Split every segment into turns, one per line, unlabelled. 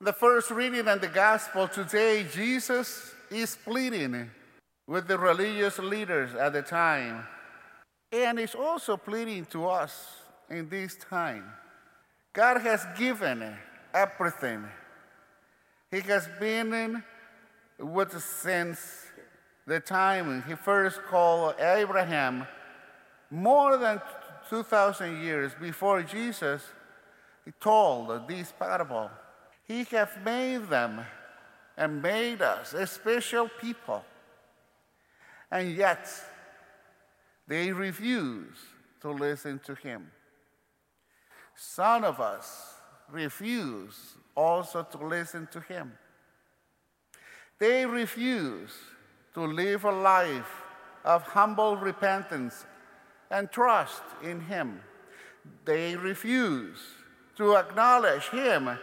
The first reading in the gospel today, Jesus is pleading with the religious leaders at the time. And he's also pleading to us in this time. God has given everything. He has been with since the time he first called Abraham more than 2,000 years before Jesus he told this parable. He hath made them and made us a special people. And yet, they refuse to listen to him. Some of us refuse also to listen to him. They refuse to live a life of humble repentance and trust in him. They refuse to acknowledge him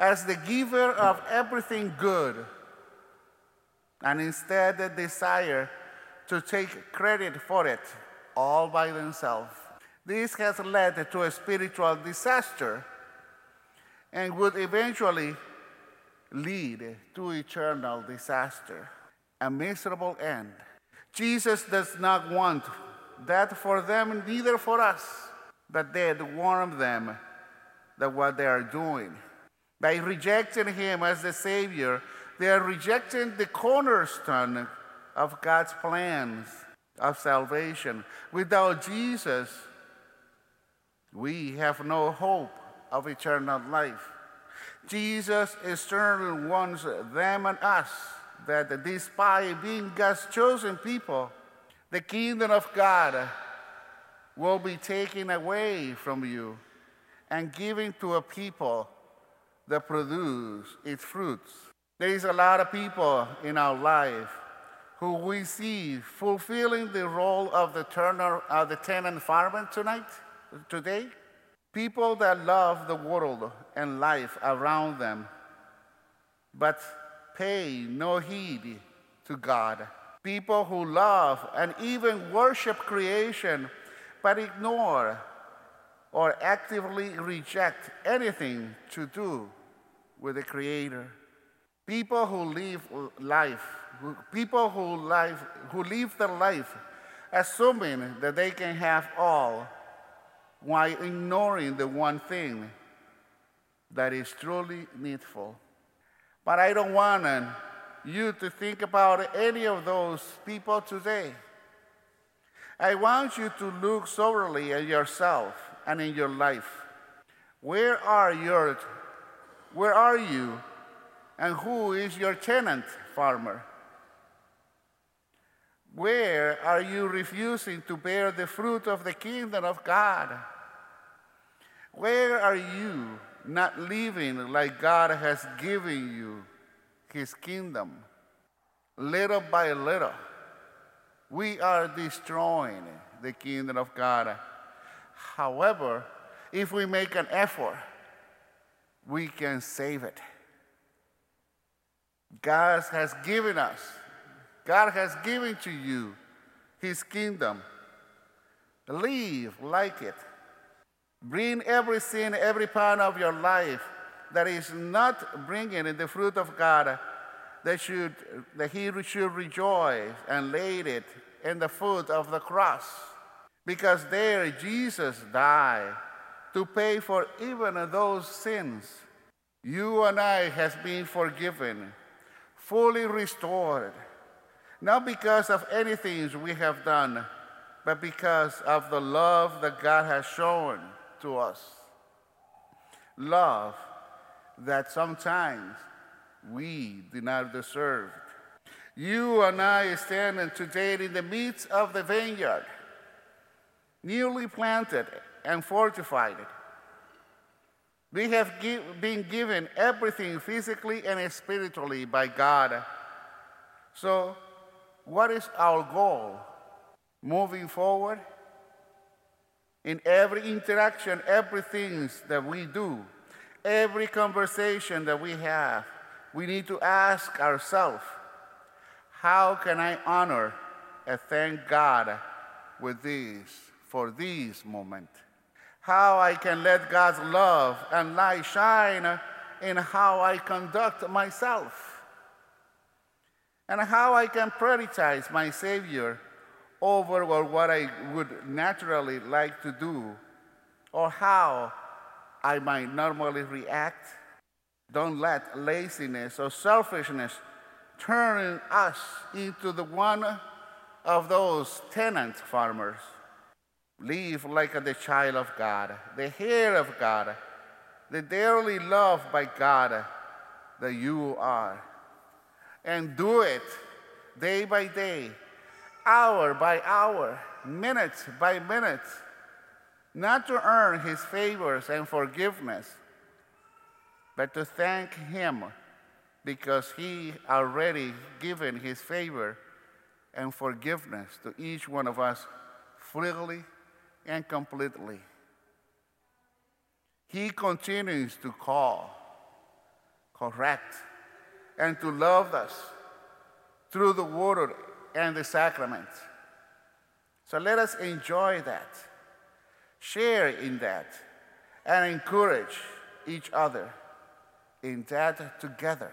as the giver of everything good, and instead desire to take credit for it all by themselves. This has led to a spiritual disaster and would eventually lead to eternal disaster, a miserable end. Jesus does not want that for them, neither for us, but they warn them that what they are doing by rejecting Him as the Savior, they are rejecting the cornerstone of God's plans of salvation. Without Jesus, we have no hope of eternal life. Jesus sternly warns them and us that despite being God's chosen people, the kingdom of God will be taken away from you and given to a people that produce its fruits. There is a lot of people in our life who we see fulfilling the role of the turner, uh, the tenant farmer tonight, today. People that love the world and life around them, but pay no heed to God. People who love and even worship creation, but ignore or actively reject anything to do with the Creator. People who live life, people who live, who live their life assuming that they can have all while ignoring the one thing that is truly needful. But I don't want you to think about any of those people today. I want you to look soberly at yourself and in your life. Where are your where are you? And who is your tenant farmer? Where are you refusing to bear the fruit of the kingdom of God? Where are you not living like God has given you his kingdom? Little by little, we are destroying the kingdom of God. However, if we make an effort, we can save it. God has given us, God has given to you His kingdom. Live like it. Bring every sin, every part of your life that is not bringing in the fruit of God, that, should, that He should rejoice and lay it in the foot of the cross. Because there Jesus died to pay for even those sins. You and I has been forgiven, fully restored, not because of anything we have done, but because of the love that God has shown to us. Love that sometimes we do not deserve. You and I stand today in the midst of the vineyard, newly planted and fortified. We have give, been given everything physically and spiritually by God. So, what is our goal moving forward? In every interaction, everything that we do, every conversation that we have, we need to ask ourselves how can I honor and thank God with this, for this moment? how I can let God's love and light shine in how I conduct myself and how I can prioritize my Savior over what I would naturally like to do or how I might normally react. Don't let laziness or selfishness turn us into the one of those tenant farmers. Live like the child of God, the heir of God, the dearly loved by God that you are. And do it day by day, hour by hour, minute by minute, not to earn his favors and forgiveness, but to thank him because he already given his favor and forgiveness to each one of us freely and completely. He continues to call, correct, and to love us through the word and the sacrament. So let us enjoy that, share in that, and encourage each other in that together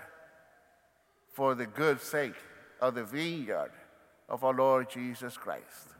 for the good sake of the vineyard of our Lord Jesus Christ.